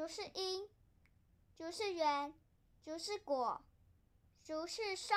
竹是因竹是缘竹是果竹是受